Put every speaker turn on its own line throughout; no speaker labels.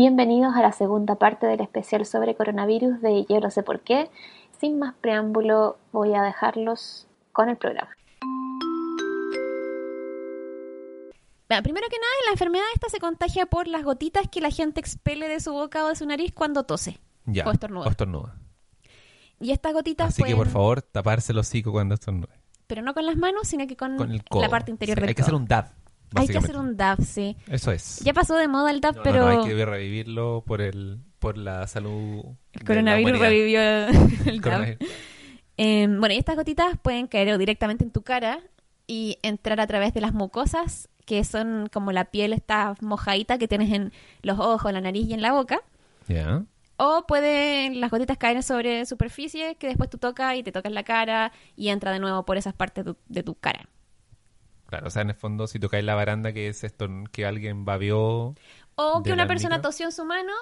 Bienvenidos a la segunda parte del especial sobre coronavirus de Yo no sé por qué. Sin más preámbulo, voy a dejarlos con el programa.
Bueno, primero que nada, la enfermedad esta se contagia por las gotitas que la gente expele de su boca o de su nariz cuando tose
Ya.
o estornuda.
o estornuda.
Y estas gotitas
Así que por favor, taparse el hocico cuando estornude.
Pero no con las manos, sino que con,
Con el codo.
la parte interior
Sí,
del
Hay que hacer un DAB.
Hay que hacer un DAB, sí.
Eso es.
Ya pasó de moda el
No, no,
pero
no, hay que revivirlo por el por la salud.
el
de la
coronavirus revivió el DAB.
Coronavirus.
Eh, bueno, y estas gotitas pueden caer directamente en tu cara y entrar a través de las mucosas, que son como la piel esta mojadita que tienes en los ojos, la nariz y en la boca.
Ya.
O pueden las gotitas caer sobre superficie que después tú tocas y te tocas la cara y entra de nuevo por esas partes de tu, de tu cara.
Claro, o sea, en el fondo, si tocáis la baranda, que es esto que alguien babió.
O que
¿De
una persona
micro?
tosió en su mano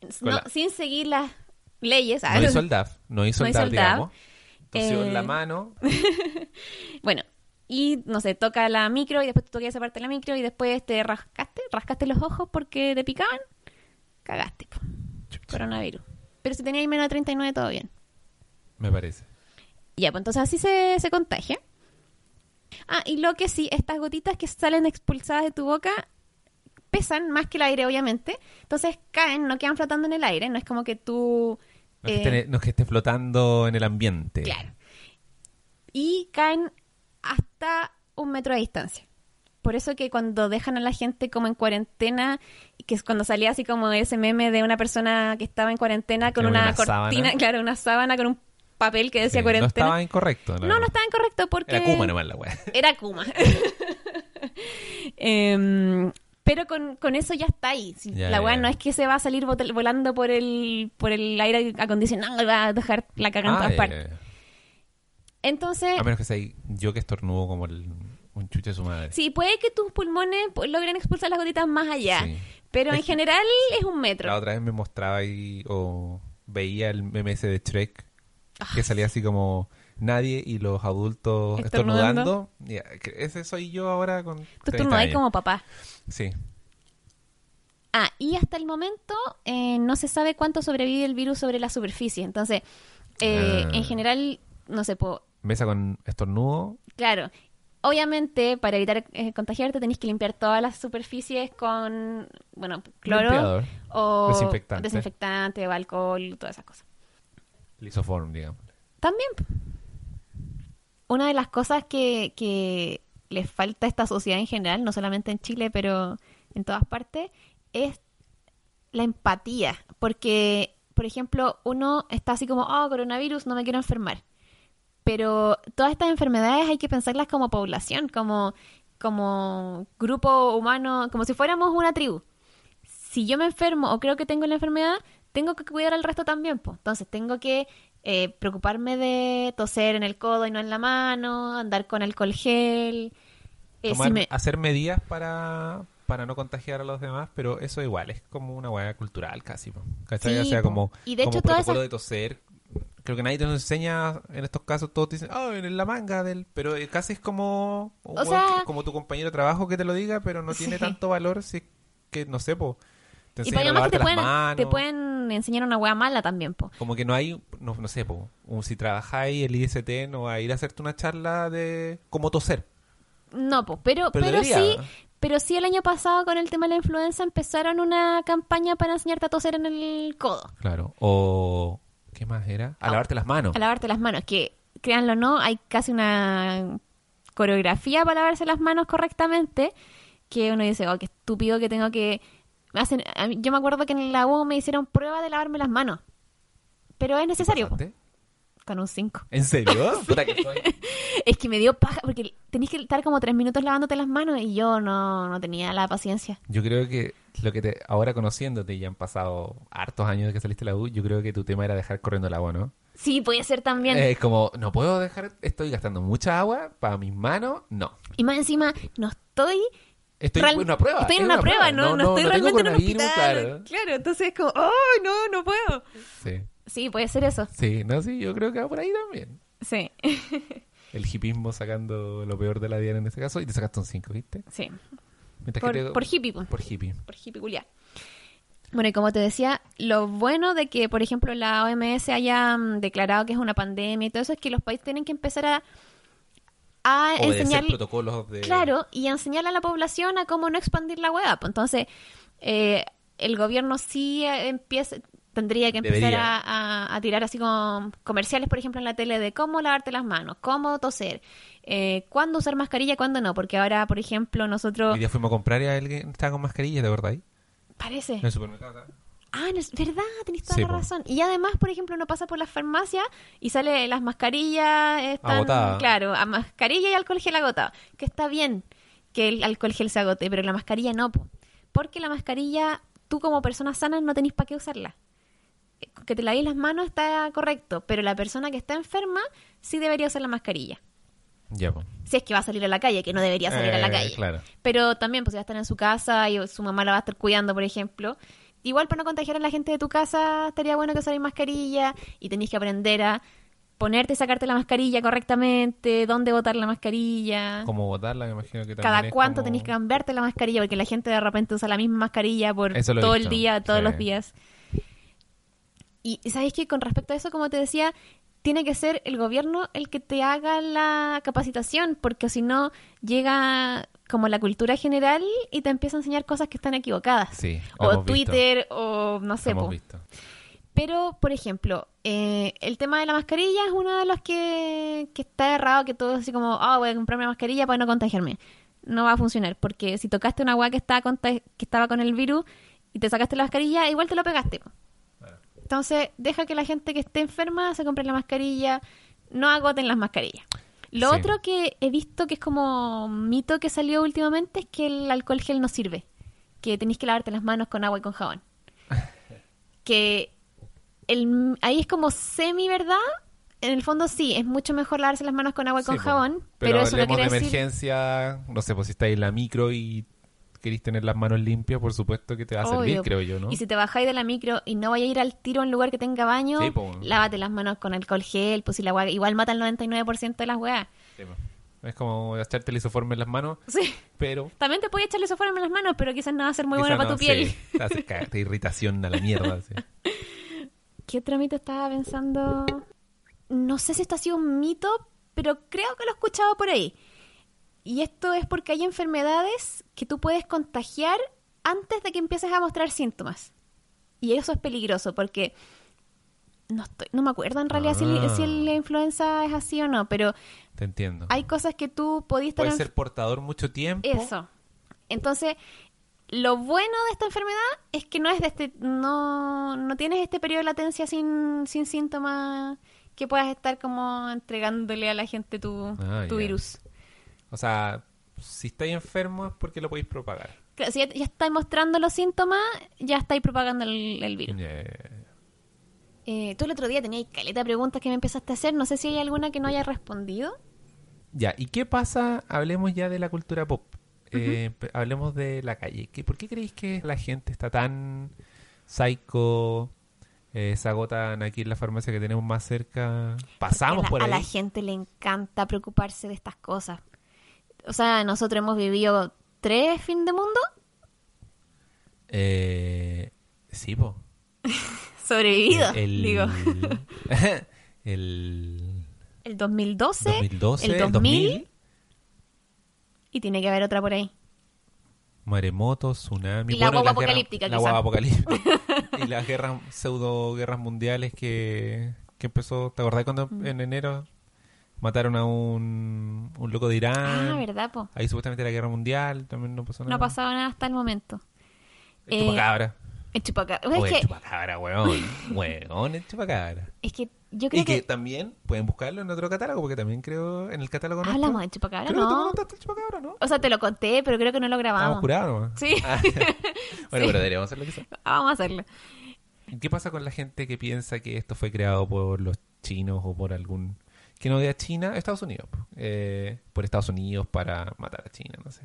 Con
no,
la-
sin seguir las leyes.
No hizo el DAF. No hizo
No
el DAF, digamos. Tosió en la
Eh,
mano.
Bueno, y no sé, toca la micro y después tú tocas esa parte de la micro y después te rascaste, rascaste los ojos porque te picaban, cagaste. po. Coronavirus. Pero si tenías menos de 39, todo bien.
Me parece.
Ya, pues entonces así se, se contagia. Ah, y lo que sí, estas gotitas que salen expulsadas de tu boca pesan más que el aire, obviamente. Entonces caen, no quedan flotando en el aire. No es como que tú...
No, es
eh,
que esté, no es que esté flotando en el ambiente.
Claro. Y caen hasta un metro de distancia. Por eso que cuando dejan a la gente como en cuarentena, que es cuando salía así como ese meme de una persona que estaba en cuarentena con
Con
una,
una
cortina,
sábana.
claro, una sábana con un papel que decía
Sí, no
cuarentena.
estaba incorrecto.
No, no estaba incorrecto porque...
Era Kuma nomás la weá.
Era Kuma. Em, pero con, con eso ya está ahí. Si
Ya,
la weá no es que se va a salir volando por el, por el aire acondicionado y va a dejar la caga en
Ah,
todas partes. Entonces,
A menos que sea yo que estornudo como el- un chuche de su madre.
sí, puede que tus pulmones logren expulsar las gotitas más allá.
Sí.
Pero
Es
en general es un metro.
La otra vez me mostraba ahí o veía el meme ese de Shrek. Que salía así como nadie y los adultos
Estornudando.
estornudando. Ese soy yo ahora con
Tú
30
estornudas
años.
como papá.
Sí.
Ah, y hasta el momento eh, no se sabe cuánto sobrevive el virus sobre la superficie. Entonces, eh,
Ah.
en general, no sé, po,
Mesa con estornudo.
claro. Obviamente, para evitar eh, contagiarte, tenés que limpiar todas las superficies con, bueno, cloro
Limpiador.
o
Desinfectante.
desinfectante o alcohol, todas esas cosas.
Lisoform, digamos.
También, una de las cosas que, que les falta a esta sociedad en general, no solamente en Chile, pero en todas partes, es la empatía. Porque, por ejemplo, uno está así como, oh, coronavirus, no me quiero enfermar. Pero todas estas enfermedades hay que pensarlas como población, como, como grupo humano, como si fuéramos una tribu. Si yo me enfermo o creo que tengo la enfermedad, tengo que cuidar al resto también. pues. Entonces tengo que eh, preocuparme de toser en el codo y no en la mano, andar con alcohol gel. Eh, si
Tomar-
me-
Hacer medidas para, para no contagiar a los demás, pero eso igual es como una hueá cultural casi. po. ¿Cachai?
Sí,
o sea, como,
Y de
como
hecho,
protocolo
esas-
de toser. Creo que nadie te lo enseña en estos casos. Todos te dicen, oh, en la manga del. Pero eh, casi es como.
O sea-
como tu compañero de trabajo que te lo diga, pero no tiene
Sí.
tanto valor si es que, no sé, po. Te
y
enseñan a
además te pueden, te pueden enseñar una hueá mala también, po.
Como que no hay, no, no sé, po, si trabajáis el IST no va a ir a hacerte una charla de cómo toser.
No, po, pero,
Pero
sí, pero sí el año pasado con el tema de la influenza empezaron una campaña para enseñarte a toser en el codo,
Claro. O, ¿qué más era? A
Ah,
lavarte las manos.
a lavarte las manos, que créanlo o no, hay casi una coreografía para lavarse las manos correctamente, que uno dice, oh, qué estúpido que tengo que... me hacen, mí- yo me acuerdo que en la U me hicieron prueba de lavarme las manos, pero es necesario. Con un 5.
¿En serio? Puta que soy.
Es que me dio paja, porque tenés que estar como tres minutos lavándote las manos y yo no, no tenía la paciencia.
Yo creo que lo que te, ahora conociéndote, ya han pasado hartos años de que saliste de la U, yo creo que tu tema era dejar corriendo el agua, ¿no?
Sí, puede ser también.
Es como, no puedo dejar, estoy gastando mucha agua para mis manos, no.
Y más encima, no estoy...
Estoy
real-
en una prueba.
Estoy en una, prueba, no, no, estoy realmente en un hospital.
Claro.
Claro. entonces es como, ¡ay, no, no puedo!
Sí,
Sí, puede ser eso.
sí, no, sí, yo creo que va por ahí también.
Sí,
El hipismo sacando lo peor de la Diana en este caso y te sacaste un 5, ¿viste?
sí. Por,
te-
por hippie, po.
Por hippie.
por hippie culiá. Bueno, y como te decía, lo bueno de que, por ejemplo, la OMS haya mm, declarado que es una pandemia y todo eso es que los países tienen que empezar a, a enseñar,
protocolos de...
claro, y a enseñarle a la población a cómo no expandir la web. Entonces, eh, el gobierno sí eh, empieza, tendría que empezar a, a- a tirar así como comerciales, por ejemplo, en la tele de cómo lavarte las manos, cómo toser, eh, cuándo usar mascarilla, cuándo no, porque ahora, por ejemplo, nosotros...
Hoy día fuimos a comprar y alguien estaba con mascarilla, ¿de verdad? ahí?
Parece.
En el supermercado.
Ah, no es verdad, tenés toda
Sí,
la
po.
razón. Y además, por ejemplo, uno pasa por las farmacias y sale las mascarillas están, claro, a mascarilla y alcohol gel agotado. Que está bien que el alcohol gel se agote, pero la mascarilla no, po. porque la mascarilla, tú como persona sana no tenés para qué usarla. Que te lavéis las manos está correcto, pero la persona que está enferma sí debería usar la mascarilla.
Ya, pues.
Si es que va a salir a la calle, que no debería salir a la
Eh,
calle.
claro.
Pero también, pues, si va a estar en su casa y su mamá la va a estar cuidando, por ejemplo. Igual, para no contagiar a la gente de tu casa, estaría bueno que usarais mascarilla y tenéis que aprender a ponerte y sacarte la mascarilla correctamente, dónde botar la mascarilla,
Como botarla, me imagino que también
cada cuánto
como-
tenéis que cambiarte la mascarilla, porque la gente de repente usa la misma mascarilla por todo el día, todos
sí.
los días. Y y sabéis que con respecto a eso, como te decía, tiene que ser el gobierno el que te haga la capacitación, porque si no llega como la cultura general y te empieza a enseñar cosas que están equivocadas.
Sí,
o
visto.
Twitter, o no sé. Po. Pero, por ejemplo, eh, el tema de la mascarilla es uno de los que, que está errado, que todo es así como, ah, voy a comprarme una mascarilla para no contagiarme. No va a funcionar, porque si tocaste una agua que estaba, que estaba con el virus y te sacaste la mascarilla, igual te lo pegaste. po. Entonces, deja que la gente que esté enferma se compre la mascarilla, no agoten las mascarillas. Lo
Sí.
otro que he visto que es como mito que salió últimamente es que el alcohol gel no sirve, que tenéis que lavarte las manos con agua y con jabón. que el, ahí es como semi verdad. En el fondo sí, es mucho mejor lavarse las manos con agua y
Sí,
con jabón,
Pero,
pero, eso no
hablemos
quiere
de
decir...
emergencia, no sé, pues si estáis en la micro y queréis tener las manos limpias, por supuesto que te va a servir, creo yo, ¿no?
Y si te bajáis de la micro y no vayas a ir al tiro a un lugar que tenga baño,
Sí, po.
lávate las manos con alcohol gel, pues si la agua igual mata el 99% de las weas.
Sí. Es como echarte el isoforme en las manos,
Sí.
pero...
También te puedes echarle eso fuera en las manos, pero quizás no va a ser muy bueno para tu piel.
sí, te hace cagarte irritación a la mierda. sí.
¿Qué otro mito estaba pensando? No sé si esto ha sido un mito, pero creo que lo he escuchado por ahí. Y esto es porque hay enfermedades que tú puedes contagiar antes de que empieces a mostrar síntomas. Y eso es peligroso porque no estoy, no me acuerdo en realidad si,
Ah.
si la influenza es así o no, pero
Te entiendo.
hay cosas que tú podías estar
Puede
enf-
ser portador mucho tiempo.
eso. Entonces, lo bueno de esta enfermedad es que no es de este, no, no tienes este periodo de latencia sin, sin síntomas que puedas estar como entregándole a la gente tu,
Ah,
tu virus.
O sea, si estáis enfermo es porque lo podéis propagar.
Claro, si ya, ya estáis mostrando los síntomas, ya estáis propagando el, el virus.
Eh,
Eh, tú el otro día tenías caleta de preguntas que me empezaste a hacer. No sé si hay alguna que no haya respondido.
Ya, ¿y qué pasa? Hablemos ya de la cultura pop. Eh, hablemos de la calle. ¿Qué, ¿Por qué creéis que la gente está tan psycho? Eh, se agotan aquí en la farmacia que tenemos más cerca. Pasamos
a
por
a
ahí.
la gente le encanta preocuparse de estas cosas. O sea, nosotros hemos vivido tres fin de mundo.
Eh, sí, po.
Sobrevivido,
El,
digo.
el
El 2012,
2012,
el
el
2000,
2000.
y tiene que haber otra por ahí.
maremotos, tsunami.
Y la guagua
las
apocalíptica,
guerras- La guagua apocalíptica. y las guerras, pseudo guerras mundiales que, que empezó. ¿Te acordás cuando
Mm.
en enero mataron a un, un loco de Irán?
Ah, ¿verdad, po?
Ahí supuestamente la guerra mundial, también no pasó
No
nada.
ha pasado nada hasta el momento.
El
Eh,
chupacabra.
El chupacabra.
Oye,
Es
el
que,
chupacabra, weón. weón, el chupacabra.
es que yo creo
Y que,
que...
también pueden buscarlo en otro catálogo, porque también creo en el catálogo nuestro.
Hablamos de chupacabra,
Creo que tú me
¿no?
contaste el chupacabra, ¿no?
O sea, te lo conté, pero creo que no lo grabamos.
curados nomás.
Sí.
Ah, bueno,
Sí.
pero deberíamos hacerlo quizás.
Vamos a hacerlo.
¿Qué pasa con la gente que piensa que esto fue creado por los chinos o por algún... que no odia a China? Estados Unidos. Eh, por Estados Unidos para matar a China, no sé.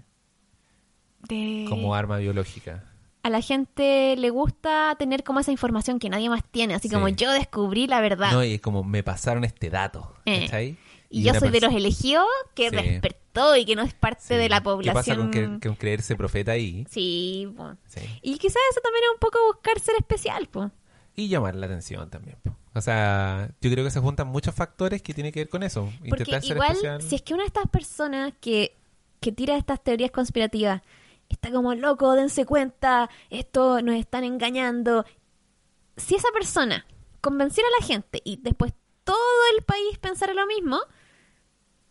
De-
Como arma biológica.
A la gente le gusta tener como esa información que nadie más tiene, así
Sí.
como yo descubrí la verdad.
No, y es como me pasaron este dato.
Eh.
¿cachai?
y yo soy de los elegidos que
Sí.
despertó y que no es parte
Sí.
de la
¿Qué
población.
pasa con, que, con creerse profeta ahí?
Sí.
Sí.
y quizás eso también es un poco buscar ser especial, pues.
Y llamar la atención también. po. O sea, yo creo que se juntan muchos factores que tienen que ver con eso.
Porque
Intentar ser
igual,
especial.
si es que una de estas personas que, que tira estas teorías conspirativas está como loco, dense cuenta, esto nos están engañando. Si esa persona convenciera a la gente y después todo el país pensara lo mismo,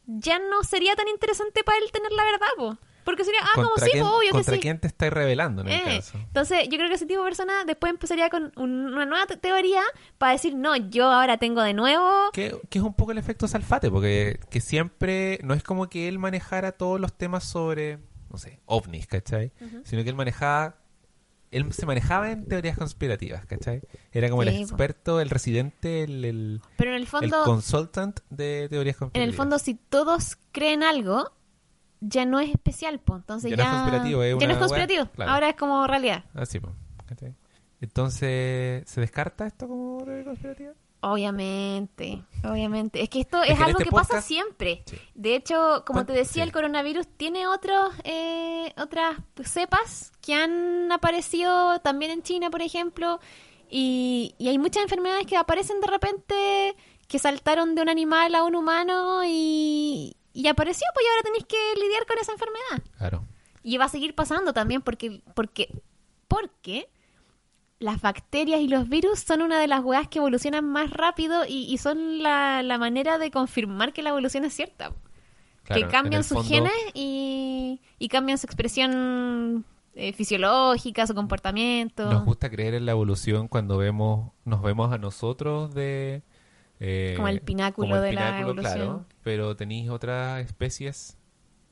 ya no sería tan interesante para él tener la verdad, po. Porque sería, ah, como
¿Contra
sí,
quién,
obvio que
contra
sí.
quién te estáis revelando en el
Eh,
caso?
Entonces, yo creo que ese tipo de persona después empezaría con un- una nueva te- teoría para decir, no, yo ahora tengo de nuevo.
Que, que es un poco el efecto Salfate, porque que siempre no es como que él manejara todos los temas sobre, no sé, ovnis, ¿cachai? Sino que él manejaba, él se manejaba en teorías conspirativas, ¿cachai? Era como el
po.
experto, el residente, el, el,
Pero en el
el
fondo,
consultant de teorías
en
conspirativas.
el fondo, si todos creen algo, ya no es especial, pues. Entonces
Ya
ya,
no es conspirativo,
ya no es conspirativo.
wea- claro.
Ahora es como realidad.
Así, po, ¿cachai? Entonces, ¿se descarta esto como conspirativa?
Obviamente, obviamente. Es que esto
Es
es,
que en
algo
este
que pasa siempre.
Sí.
De hecho, como te
¿Cuán-
decía,
sí.
el coronavirus tiene otros, eh, otras cepas que han aparecido también en China, por ejemplo. Y, y hay muchas enfermedades que aparecen de repente, que saltaron de un animal a un humano y, y apareció, pues y ahora tenéis que lidiar con esa enfermedad.
Claro.
Y va a seguir pasando también porque, porque, porque las bacterias y los virus son una de las weas que evolucionan más rápido y, y son la, la manera de confirmar que la evolución es cierta.
Claro,
que cambian sus
fondo-
genes y, y cambian su expresión eh, fisiológica, su comportamiento.
Nos gusta creer en la evolución cuando vemos, nos vemos a nosotros de... eh,
Como el pináculo
como el
de la
pináculo,
evolución.
claro, pero tenéis otras especies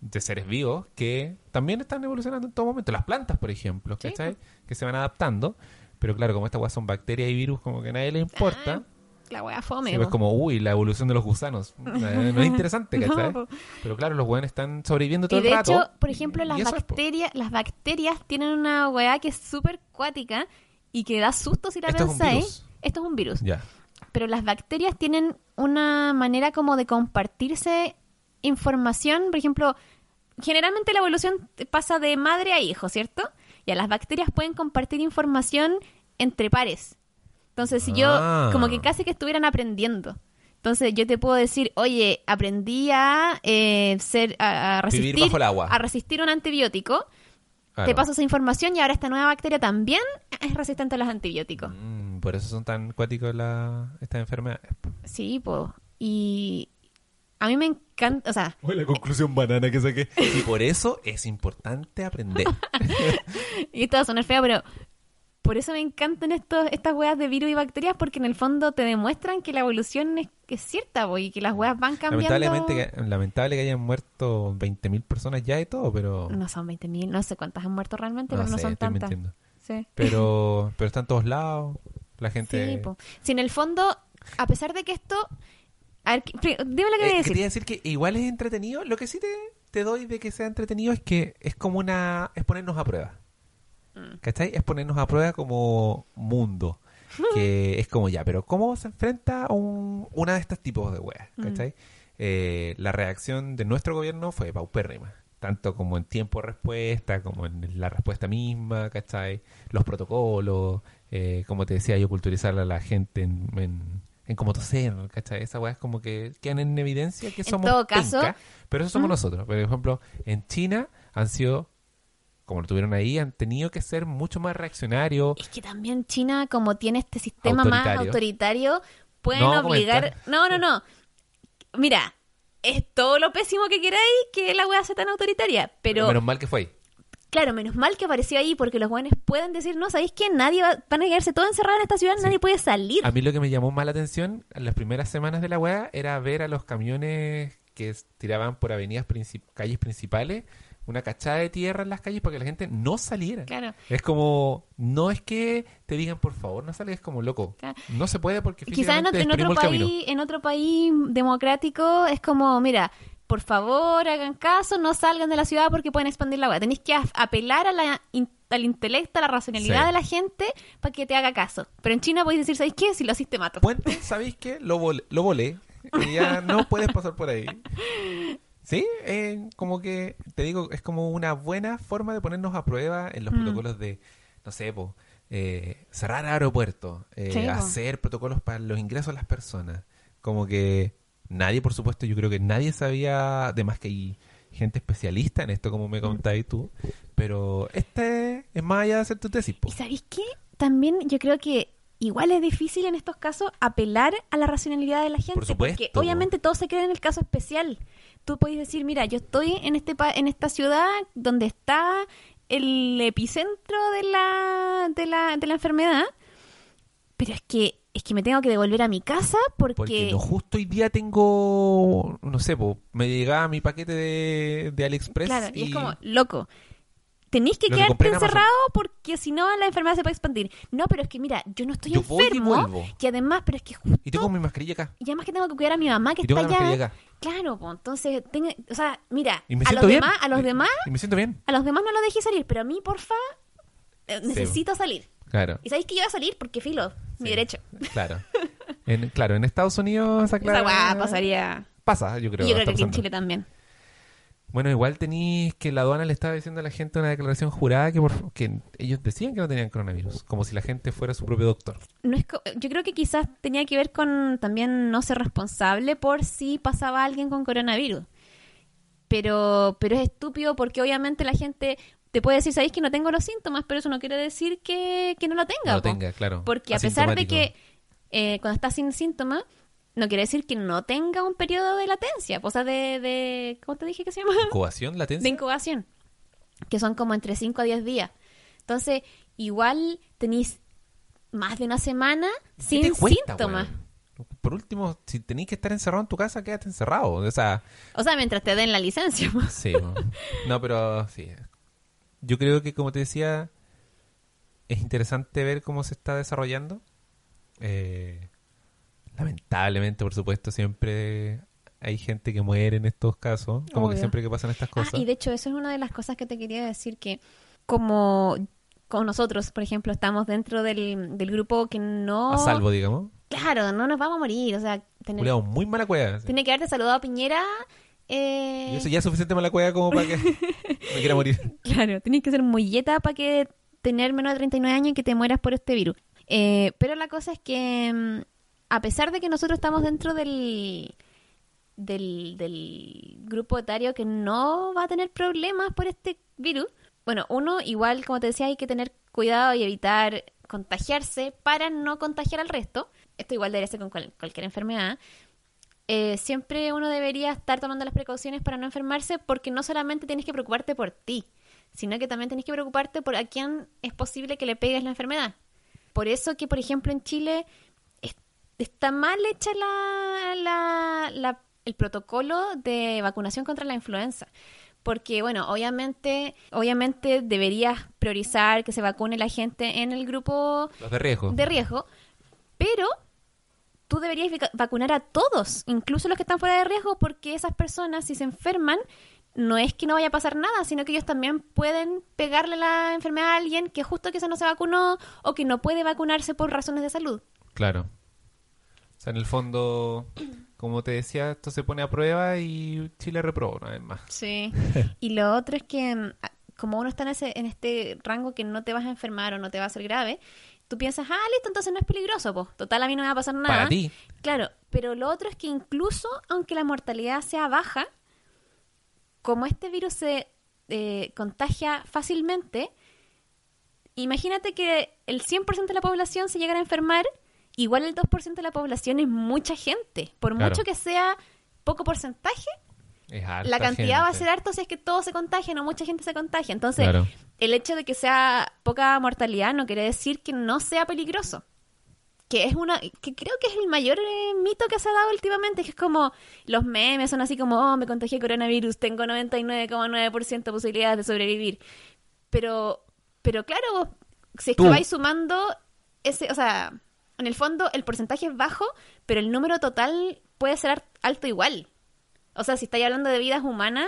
de seres vivos que también están evolucionando en todo momento. Las plantas, por ejemplo,
Sí,
¿cachai? Que se van adaptando. Pero claro, como estas weas son bacterias y virus, como que a nadie le importa.
Ah, la wea fome.
Sí, es
po.
como, uy, la evolución de los gusanos. No es interesante,
No,
¿cachai?
po.
Pero claro, los weones están sobreviviendo todo
Y de
el rato.
hecho, por ejemplo, las bacterias, las bacterias tienen una weá que es súper cuática y que da susto si la
Esto
pensáis. Esto es un virus.
Ya.
Pero las bacterias tienen una manera como de compartirse información. Por ejemplo, generalmente la evolución pasa de madre a hijo, ¿cierto? Y a las bacterias pueden compartir información entre pares. Entonces, si yo,
Ah.
como que casi que estuvieran aprendiendo. Entonces, yo te puedo decir, oye, aprendí a eh, ser, a, a
Vivir
resistir,
bajo el agua.
a resistir un antibiótico.
Claro.
Te paso esa información y ahora esta nueva bacteria también es resistente a los antibióticos.
Mm, por eso son tan cuáticos la, estas enfermedades.
Sí, pues. Y a mí me encanta, o sea,
la conclusión banana que saqué. Y por eso es importante aprender.
y esto va a sonar feo, pero por eso me encantan estos, estas weas de virus y bacterias, porque en el fondo te demuestran que la evolución es, que es cierta, y que las weas van cambiando.
Lamentablemente, que, lamentable que hayan muerto 20.000 personas ya y todo, pero...
No son 20.000, no sé cuántas han muerto realmente,
no
pero no son
estoy
tantas.
mintiendo.
Sí.
Pero, pero están todos lados. La gente...
Sí, po. Si en el fondo, a pesar de que esto... A ver, dime lo que voy a
Eh,
decir.
quería decir que igual es entretenido. Lo que sí te, te doy de que sea entretenido es que es como una... es ponernos a prueba.
Mm.
¿Cachai? Es ponernos a prueba como mundo. Que es como ya, pero ¿cómo se enfrenta a un, una de estos tipos de weas?
Mm.
¿Cachai? Eh, la reacción de nuestro gobierno fue paupérrima. Tanto como en tiempo de respuesta, como en la respuesta misma, ¿cachai? Los protocolos, eh, como te decía yo, culturizar a la gente en, en, en cómo toser, ¿cachai? Esas weas como que quedan en evidencia que
En
somos
todo caso-
penca, pero eso somos
¿Mm?
nosotros. Por ejemplo, en China han sido como lo tuvieron ahí, han tenido que ser mucho más reaccionarios.
Es que también China, como tiene este sistema más
Autoritario.
pueden
No,
obligar... No, no, no. Mira, es todo lo pésimo que queráis que la wea sea tan autoritaria, pero
Menos mal que fue ahí.
Claro, menos mal que apareció ahí porque los buenos pueden decir, no, ¿sabéis qué? Nadie va, van a quedarse todos encerrados en esta ciudad,
Sí.
nadie puede salir.
A mí lo que me llamó más la atención en las primeras semanas de la weá era ver a los camiones que tiraban por avenidas, princip- calles principales, una cachada de tierra en las calles para que la gente no saliera.
Claro.
Es como, no es que te digan por favor no salgas, es como loco.
Claro.
No se puede porque
Quizás en, otro- en país, en otro país democrático es como, mira, por favor hagan caso, no salgan de la ciudad porque pueden expandir la hueá. Tenéis que apelar a la in- al intelecto, a la racionalidad
Sí.
de la gente para que te haga caso. Pero en China podéis decir, ¿sabéis qué? Si lo haces te mato.
Puente, ¿sabéis qué? Lo, vol- lo volé. Y ya no puedes pasar por ahí. Sí, eh, como que, te digo, es como una buena forma de ponernos a prueba en los
Mm.
protocolos de, no sé, po, eh, cerrar aeropuertos, eh,
Sí,
hacer protocolos para los ingresos a las personas. Como que nadie, por supuesto, yo creo que nadie sabía, además que hay gente especialista en esto, como me contáis tú, pero este es más allá de hacer tu tesis. po.
¿Y sabéis qué? También yo creo que igual es difícil en estos casos apelar a la racionalidad de la gente.
supuesto.
Porque obviamente todos se creen en el caso especial. Tú podéis decir, mira, yo estoy en este pa- en esta ciudad donde está el epicentro de la, de la, de la enfermedad, pero es que es que me tengo que devolver a mi casa porque,
Porque no justo hoy día tengo, no sé, po, me llegaba mi paquete de, de AliExpress
claro, y,
y,
es como, loco, tenéis que quedarte
en
encerrado porque si no la enfermedad se puede expandir. No, pero es que mira, yo no estoy
Yo voy y
enfermo y además, pero es que justo
y tengo mi mascarilla acá.
Y además que tengo que cuidar a mi mamá que
Y tengo
está allá.
acá.
Claro, pues entonces, tenga- o sea, mira,
Y me
a los
bien.
demás, a los demás,
Y me siento bien.
a los demás no los dejé salir, pero a mí, porfa, eh, necesito salir.
Claro.
Y sabéis que yo voy a salir porque filo, mi derecho.
Claro. En, claro, en Estados Unidos esa
Esa pasaría.
Pasa, yo creo.
y yo creo que aquí en. Chile también.
Bueno, igual tenéis que la aduana le estaba diciendo a la gente una declaración jurada que, por- que ellos decían que no tenían coronavirus, como si la gente fuera su propio doctor.
No es co- yo creo que quizás tenía que ver con también no ser responsable por si pasaba alguien con coronavirus. Pero, pero es estúpido porque obviamente la gente te puede decir, sabéis que no tengo los síntomas, pero eso no quiere decir que, que no lo tenga.
No lo tenga, claro.
Porque a pesar de que eh, cuando está sin síntomas, no quiere decir que no tenga un periodo de latencia, o sea, de, de ¿cómo te dije que se llama?
Incubación, latencia.
De incubación, que son como entre 5 a 10 días. Entonces, igual tenéis más de una semana
¿Qué
sin
cuesta,
síntomas.
Por último, si tenéis que estar encerrado en tu casa, quédate encerrado. O sea,
O sea, mientras te den la licencia.
Sí, no. no, pero sí. Yo creo que, como te decía, es interesante ver cómo se está desarrollando. Eh, lamentablemente, por supuesto, siempre hay gente que muere en estos casos, como que siempre que pasan estas cosas.
Ah, y de hecho, eso es una de las cosas que te quería decir que como con nosotros, por ejemplo, estamos dentro del, del grupo que no...
A salvo, digamos.
Claro, no nos vamos a morir. O sea, tener-
muy mala cueva. sí.
tiene que haberte saludado a Piñera. Eh,
Y eso ya es suficiente mala cueva como para que me quiera morir.
Claro, tienes que ser muy yeta para que tener menos de 39 años y que te mueras por este virus. Eh, pero la cosa es que, mm, a pesar de que nosotros estamos dentro del, del, del grupo etario que no va a tener problemas por este virus, bueno, uno, igual, como te decía, hay que tener cuidado y evitar contagiarse para no contagiar al resto. Esto igual debería ser con cual- cualquier enfermedad. Eh, siempre uno debería estar tomando las precauciones para no enfermarse porque no solamente tienes que preocuparte por ti, sino que también tienes que preocuparte por a quién es posible que le pegues la enfermedad. Por eso que, por ejemplo, en Chile es- está mal hecha la, la- la- el protocolo de vacunación contra la influenza. Porque, bueno, obviamente, obviamente deberías priorizar que se vacune la gente en el grupo
Los de riesgo.
de riesgo, pero tú deberías vac- vacunar a todos, incluso los que están fuera de riesgo, porque esas personas, si se enferman, no es que no vaya a pasar nada, sino que ellos también pueden pegarle la enfermedad a alguien que justo que se no se vacunó o que no puede vacunarse por razones de salud.
Claro. O sea, en el fondo, como te decía, esto se pone a prueba y Chile reprobó una vez más.
Sí. y lo otro es que mm, como uno está en, ese, en este rango que no te vas a enfermar o no te va a hacer grave, tú piensas, ah, listo, entonces no es peligroso, pues. Total, a mí no me va a pasar nada.
Para ti.
Claro, pero lo otro es que incluso aunque la mortalidad sea baja, como este virus se eh, contagia fácilmente, imagínate que el 100% de la población se llegara a enfermar, igual el 2% de la población es mucha gente. Por
Claro.
mucho que sea poco porcentaje,
Es harta
la cantidad va a ser harto si es que todos se contagian o mucha gente se contagia. Entonces,
Claro.
el hecho de que sea poca mortalidad no quiere decir que no sea peligroso. Que es una, que creo que es el mayor eh, mito que se ha dado últimamente, que es como los memes son así como, oh, me contagié coronavirus, tengo 99,9% de posibilidades de sobrevivir. Pero, pero claro, si es
Tú.
que vais sumando ese, o sea, en el fondo el porcentaje es bajo, pero el número total puede ser alto igual. O sea, si estáis hablando de vidas humanas,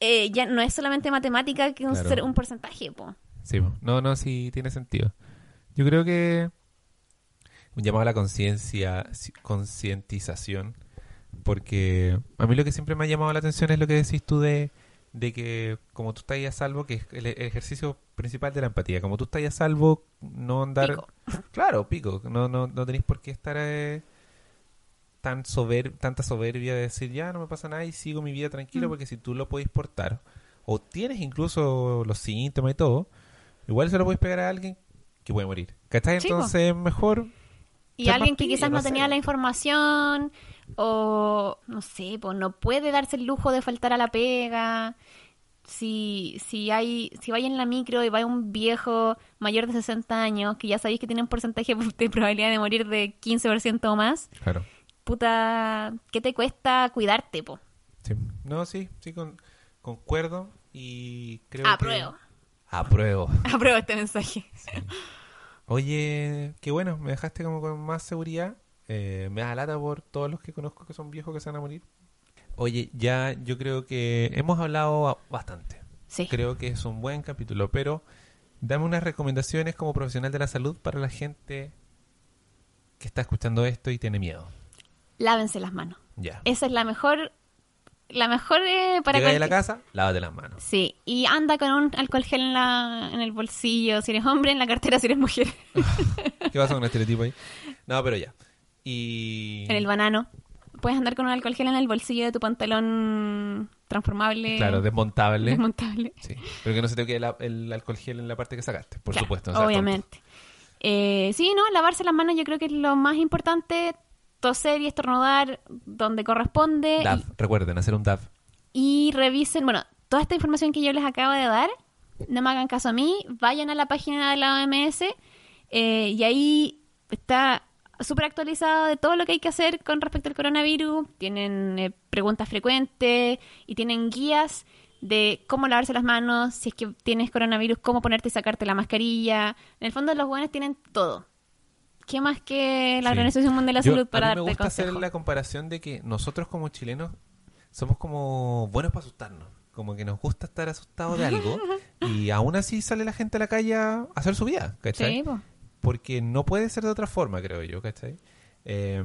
eh, ya no es solamente matemática que un,
Claro.
ser- un porcentaje, po.
Sí, no, no, sí tiene sentido. Yo creo que un llamado a la conciencia, ci- concientización, porque a mí lo que siempre me ha llamado la atención es lo que decís tú de, de que como tú estás a salvo, que es el, ejercicio principal de la empatía, como tú estás a salvo, no andar...
Pico.
Claro, pico, no, no, no tenéis por qué estar... eh, tan sober tanta soberbia de decir ya no me pasa nada y sigo mi vida tranquilo
Mm.
porque si tú lo podéis portar o tienes incluso los síntomas y todo igual se lo puedes pegar a alguien que puede morir ¿cachai?
Po.
entonces mejor
Y alguien que quizás no,
no sé.
tenía la información o no sé, pues no puede darse el lujo de faltar a la pega. Si, si hay, si vais en la micro y va un viejo mayor de 60 años, que ya sabéis que tiene un porcentaje de probabilidad de morir de 15% o más,
claro
puta, ¿qué te cuesta cuidarte, po?
sí. no sí sí con, concuerdo y creo
Apruebo.
que apruebo
Apruebo este mensaje.
oye qué bueno me dejaste como con más seguridad Eh, me da lata por todos los que conozco que son viejos que se van a morir oye ya yo creo que hemos hablado bastante
Sí.
Creo que es un buen capítulo, pero dame unas recomendaciones como profesional de la salud para la gente que está escuchando esto y tiene miedo.
Lávense las manos.
Ya.
Esa es la mejor, la mejor eh, para
Llega a la casa, lávate las manos.
Sí, y anda con un alcohol gel en, la, en el bolsillo si eres hombre, en la cartera si eres mujer,
¿Qué pasa con un estereotipo ahí? No, pero ya. Y...
en el banano. Puedes andar con un alcohol gel en el bolsillo de tu pantalón transformable.
Claro, desmontable.
desmontable.
Sí, pero que no se te quede la- el alcohol gel en la parte que sacaste, por
Claro,
supuesto. no
obviamente. Eh, sí, no, lavarse las manos yo creo que es lo más importante. Toser y estornudar donde corresponde.
DAF, recuerden, hacer un DAF.
y revisen, bueno, toda esta información que yo les acabo de dar, no me hagan caso a mí, vayan a la página de la OMS eh, y ahí está súper actualizado de todo lo que hay que hacer con respecto al coronavirus, tienen eh, preguntas frecuentes y tienen guías de cómo lavarse las manos, si es que tienes coronavirus, cómo ponerte y sacarte la mascarilla. En el fondo los buenos tienen todo. ¿Qué más que la
Sí.
Organización Mundial de la
Yo-
Salud para
a mí me
darte
gusta hacer
consejo?
la comparación de que nosotros como chilenos somos como buenos para asustarnos. Como que nos gusta estar asustados de algo y aún así sale la gente a la calle a hacer su vida, ¿cachai?
Sí, po.
Porque no puede ser de otra forma, creo yo, ¿cachai? Eh,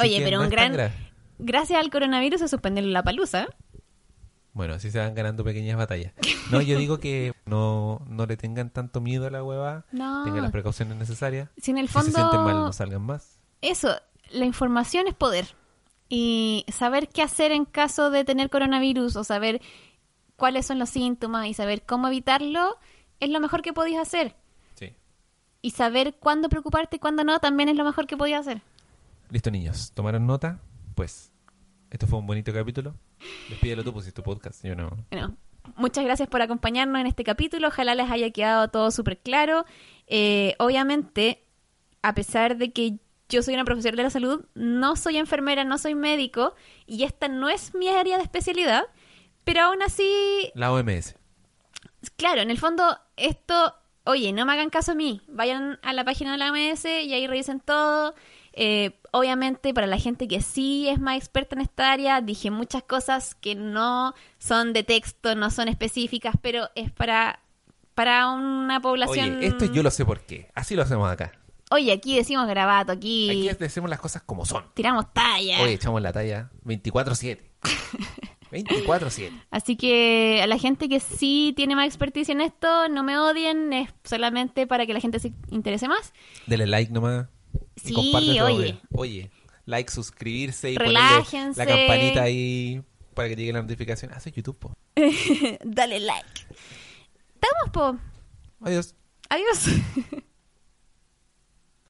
Oye, pero
no
un gran-. Gracias al coronavirus se suspendió la palusa.
Bueno, así se van ganando pequeñas batallas. No, yo digo que no, no le tengan tanto miedo a la hueva,
No.
tengan las precauciones necesarias.
Si en el
Si
fondo,
se sienten mal, no salgan más.
eso, la información es poder. Y saber qué hacer en caso de tener coronavirus o saber cuáles son los síntomas y saber cómo evitarlo es lo mejor que podías hacer.
Sí.
Y saber cuándo preocuparte y cuándo no también es lo mejor que podías hacer.
Listo, niños. ¿Tomaron nota? Pues, esto fue un bonito capítulo. Despídelo tú, pues, es tu podcast. Yo no.
Bueno, muchas gracias por acompañarnos en este capítulo. Ojalá les haya quedado todo súper claro. Eh, obviamente, a pesar de que yo soy una profesora de la salud, no soy enfermera, no soy médico y esta no es mi área de especialidad, pero aún así,
La OMS.
claro, en el fondo esto, oye, no me hagan caso a mí, vayan a la página de la OMS y ahí revisen todo. Eh, obviamente, para la gente que sí es más experta en esta área, dije muchas cosas que no son de texto, no son específicas, pero es para, para una población...
Oye, esto yo lo sé por qué. Así lo hacemos acá.
Oye, aquí decimos grabato, aquí,
Aquí decimos las cosas como son.
tiramos talla.
Oye, echamos la talla 24-7. 24-7.
Así que a la gente que sí tiene más experticia en esto, no me odien, es solamente para que la gente se interese más.
Dele like nomás.
Sí, oye.
Oye, like, suscribirse y
Relájense.
la campanita ahí para que llegue la notificación. Hace YouTube, po.
Dale like. Estamos, po.
Adiós.
Adiós.